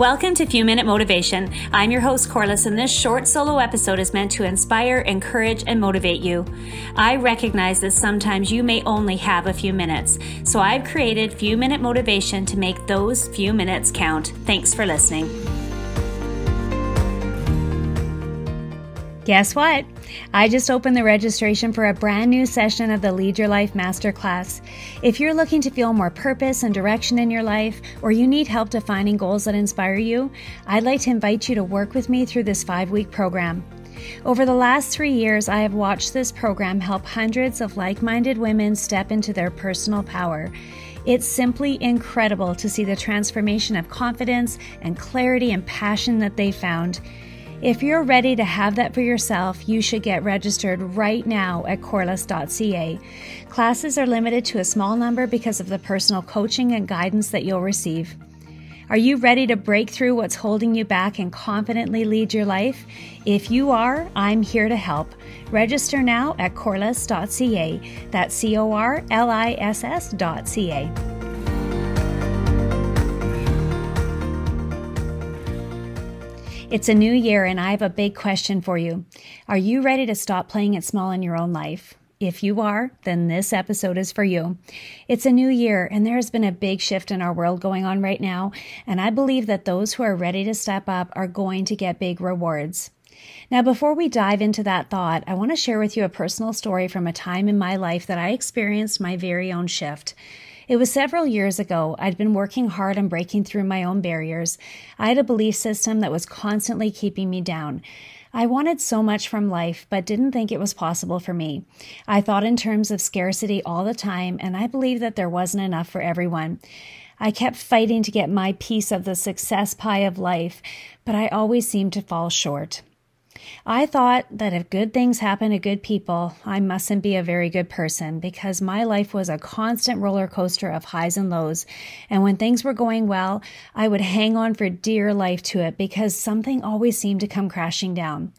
Welcome to Few Minute Motivation. I'm your host, Corliss, and this short solo episode is meant to inspire, encourage, and motivate you. I recognize that sometimes you may only have a few minutes, so I've created Few Minute Motivation to make those few minutes count. Thanks for listening. Guess what? I just opened the registration for a brand new session of the Lead Your Life Masterclass. If you're looking to feel more purpose and direction in your life, or you need help defining goals that inspire you, I'd like to invite you to work with me through this five week program. Over the last three years, I have watched this program help hundreds of like minded women step into their personal power. It's simply incredible to see the transformation of confidence and clarity and passion that they found. If you're ready to have that for yourself, you should get registered right now at corliss.ca. Classes are limited to a small number because of the personal coaching and guidance that you'll receive. Are you ready to break through what's holding you back and confidently lead your life? If you are, I'm here to help. Register now at corliss.ca. That's C O R L I S S.ca. It's a new year, and I have a big question for you. Are you ready to stop playing it small in your own life? If you are, then this episode is for you. It's a new year, and there has been a big shift in our world going on right now, and I believe that those who are ready to step up are going to get big rewards. Now, before we dive into that thought, I want to share with you a personal story from a time in my life that I experienced my very own shift. It was several years ago. I'd been working hard on breaking through my own barriers. I had a belief system that was constantly keeping me down. I wanted so much from life, but didn't think it was possible for me. I thought in terms of scarcity all the time, and I believed that there wasn't enough for everyone. I kept fighting to get my piece of the success pie of life, but I always seemed to fall short. I thought that if good things happen to good people, I mustn't be a very good person because my life was a constant roller coaster of highs and lows. And when things were going well, I would hang on for dear life to it because something always seemed to come crashing down.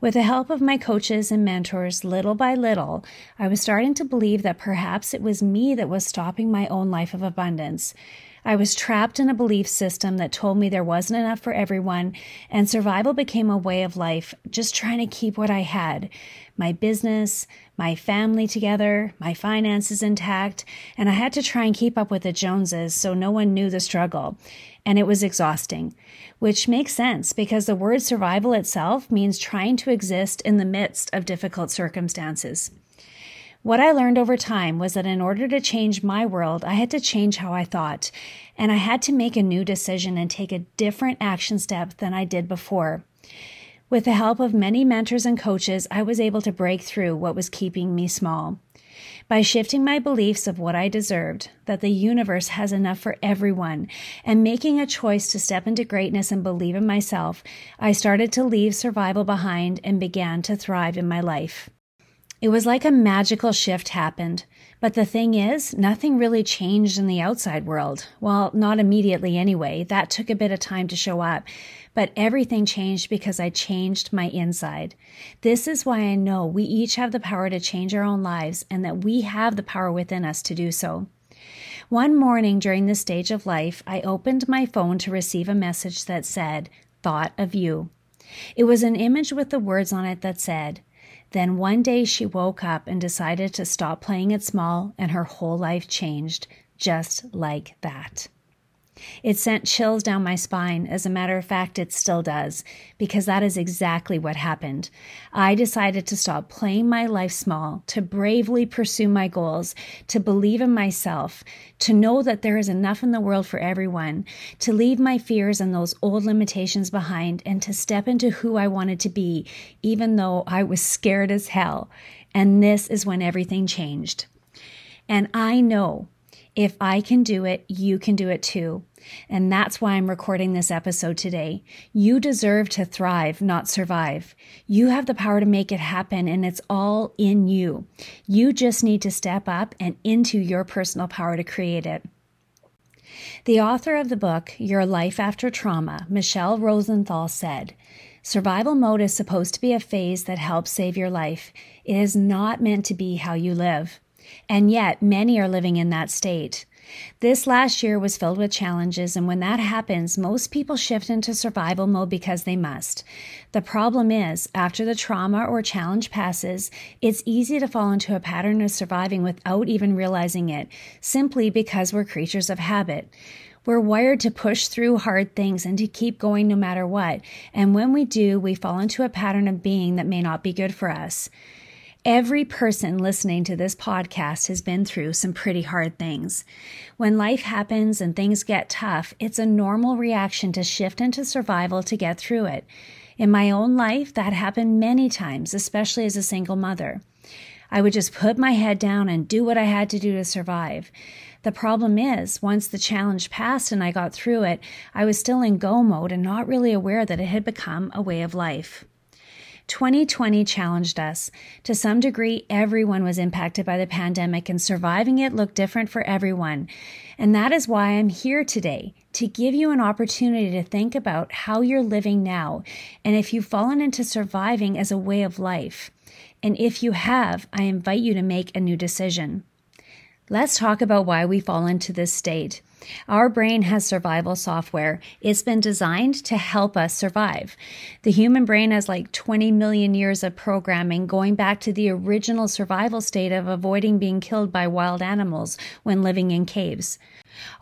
With the help of my coaches and mentors, little by little, I was starting to believe that perhaps it was me that was stopping my own life of abundance. I was trapped in a belief system that told me there wasn't enough for everyone, and survival became a way of life, just trying to keep what I had my business, my family together, my finances intact, and I had to try and keep up with the Joneses so no one knew the struggle. And it was exhausting, which makes sense because the word survival itself means trying to exist in the midst of difficult circumstances. What I learned over time was that in order to change my world, I had to change how I thought, and I had to make a new decision and take a different action step than I did before. With the help of many mentors and coaches, I was able to break through what was keeping me small. By shifting my beliefs of what I deserved, that the universe has enough for everyone, and making a choice to step into greatness and believe in myself, I started to leave survival behind and began to thrive in my life. It was like a magical shift happened. But the thing is, nothing really changed in the outside world. Well, not immediately anyway. That took a bit of time to show up. But everything changed because I changed my inside. This is why I know we each have the power to change our own lives and that we have the power within us to do so. One morning during this stage of life, I opened my phone to receive a message that said, Thought of you. It was an image with the words on it that said, then one day she woke up and decided to stop playing it small, and her whole life changed just like that. It sent chills down my spine. As a matter of fact, it still does, because that is exactly what happened. I decided to stop playing my life small, to bravely pursue my goals, to believe in myself, to know that there is enough in the world for everyone, to leave my fears and those old limitations behind, and to step into who I wanted to be, even though I was scared as hell. And this is when everything changed. And I know if I can do it, you can do it too. And that's why I'm recording this episode today. You deserve to thrive, not survive. You have the power to make it happen, and it's all in you. You just need to step up and into your personal power to create it. The author of the book, Your Life After Trauma, Michele Rosenthal, said, Survival mode is supposed to be a phase that helps save your life. It is not meant to be how you live. And yet, many are living in that state. This last year was filled with challenges, and when that happens, most people shift into survival mode because they must. The problem is, after the trauma or challenge passes, it's easy to fall into a pattern of surviving without even realizing it, simply because we're creatures of habit. We're wired to push through hard things and to keep going no matter what. And when we do, we fall into a pattern of being that may not be good for us. Every person listening to this podcast has been through some pretty hard things. When life happens and things get tough, it's a normal reaction to shift into survival to get through it. In my own life, that happened many times, especially as a single mother. I would just put my head down and do what I had to do to survive. The problem is, once the challenge passed and I got through it, I was still in go mode and not really aware that it had become a way of life. 2020 challenged us. To some degree, everyone was impacted by the pandemic, and surviving it looked different for everyone. And that is why I'm here today to give you an opportunity to think about how you're living now and if you've fallen into surviving as a way of life. And if you have, I invite you to make a new decision. Let's talk about why we fall into this state. Our brain has survival software. It's been designed to help us survive. The human brain has like 20 million years of programming going back to the original survival state of avoiding being killed by wild animals when living in caves.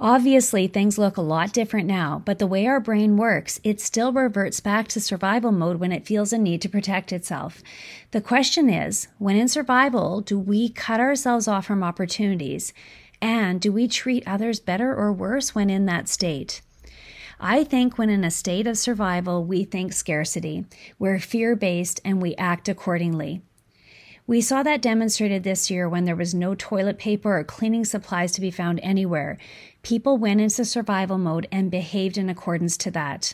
Obviously, things look a lot different now, but the way our brain works, it still reverts back to survival mode when it feels a need to protect itself. The question is when in survival, do we cut ourselves off from opportunities? And do we treat others better or worse when in that state? I think when in a state of survival, we think scarcity. We're fear based and we act accordingly. We saw that demonstrated this year when there was no toilet paper or cleaning supplies to be found anywhere. People went into survival mode and behaved in accordance to that.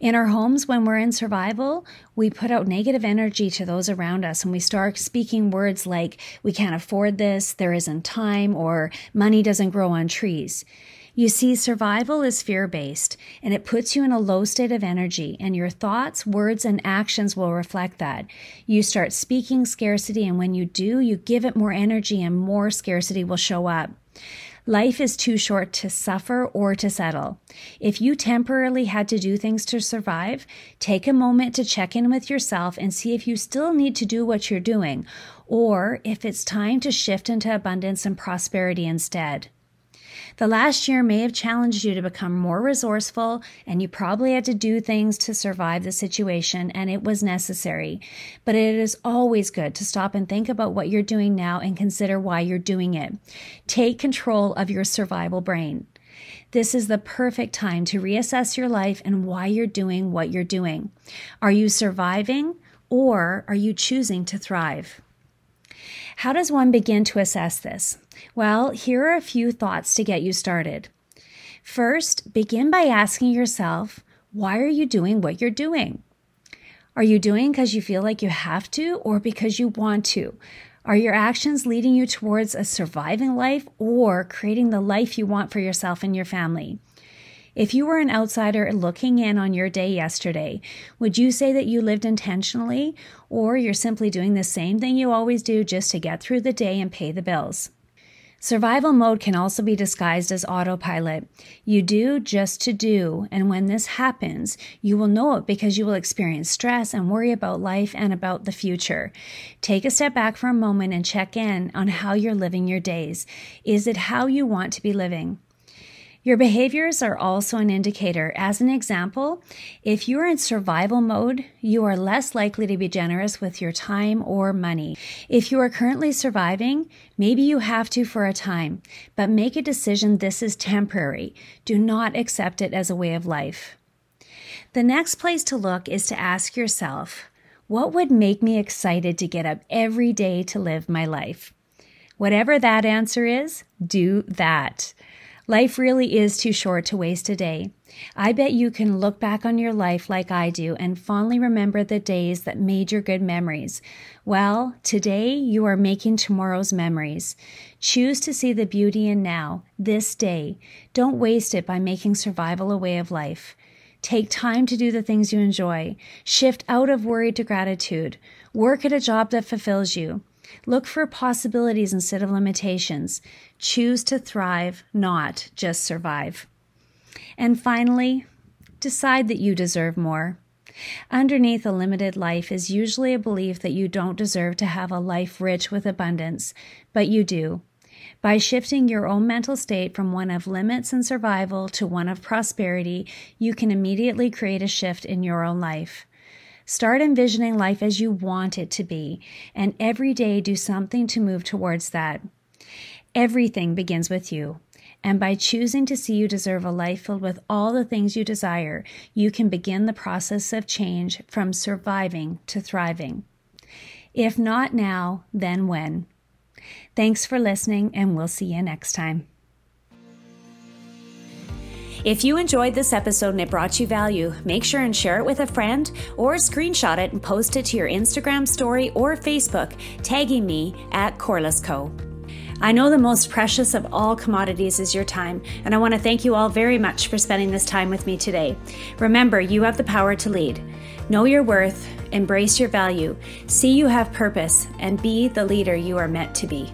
In our homes, when we're in survival, we put out negative energy to those around us and we start speaking words like, we can't afford this, there isn't time, or money doesn't grow on trees. You see, survival is fear based and it puts you in a low state of energy, and your thoughts, words, and actions will reflect that. You start speaking scarcity, and when you do, you give it more energy, and more scarcity will show up. Life is too short to suffer or to settle. If you temporarily had to do things to survive, take a moment to check in with yourself and see if you still need to do what you're doing, or if it's time to shift into abundance and prosperity instead. The last year may have challenged you to become more resourceful, and you probably had to do things to survive the situation, and it was necessary. But it is always good to stop and think about what you're doing now and consider why you're doing it. Take control of your survival brain. This is the perfect time to reassess your life and why you're doing what you're doing. Are you surviving or are you choosing to thrive? How does one begin to assess this? Well, here are a few thoughts to get you started. First, begin by asking yourself, why are you doing what you're doing? Are you doing because you feel like you have to or because you want to? Are your actions leading you towards a surviving life or creating the life you want for yourself and your family? If you were an outsider looking in on your day yesterday, would you say that you lived intentionally or you're simply doing the same thing you always do just to get through the day and pay the bills? Survival mode can also be disguised as autopilot. You do just to do, and when this happens, you will know it because you will experience stress and worry about life and about the future. Take a step back for a moment and check in on how you're living your days. Is it how you want to be living? Your behaviors are also an indicator. As an example, if you're in survival mode, you are less likely to be generous with your time or money. If you are currently surviving, maybe you have to for a time, but make a decision this is temporary. Do not accept it as a way of life. The next place to look is to ask yourself, what would make me excited to get up every day to live my life? Whatever that answer is, do that. Life really is too short to waste a day. I bet you can look back on your life like I do and fondly remember the days that made your good memories. Well, today you are making tomorrow's memories. Choose to see the beauty in now, this day. Don't waste it by making survival a way of life. Take time to do the things you enjoy. Shift out of worry to gratitude. Work at a job that fulfills you. Look for possibilities instead of limitations. Choose to thrive, not just survive. And finally, decide that you deserve more. Underneath a limited life is usually a belief that you don't deserve to have a life rich with abundance, but you do. By shifting your own mental state from one of limits and survival to one of prosperity, you can immediately create a shift in your own life. Start envisioning life as you want it to be, and every day do something to move towards that. Everything begins with you. And by choosing to see you deserve a life filled with all the things you desire, you can begin the process of change from surviving to thriving. If not now, then when? Thanks for listening, and we'll see you next time. If you enjoyed this episode and it brought you value, make sure and share it with a friend or screenshot it and post it to your Instagram story or Facebook, tagging me at Corliss Co. I know the most precious of all commodities is your time, and I want to thank you all very much for spending this time with me today. Remember, you have the power to lead. Know your worth, embrace your value, see you have purpose, and be the leader you are meant to be.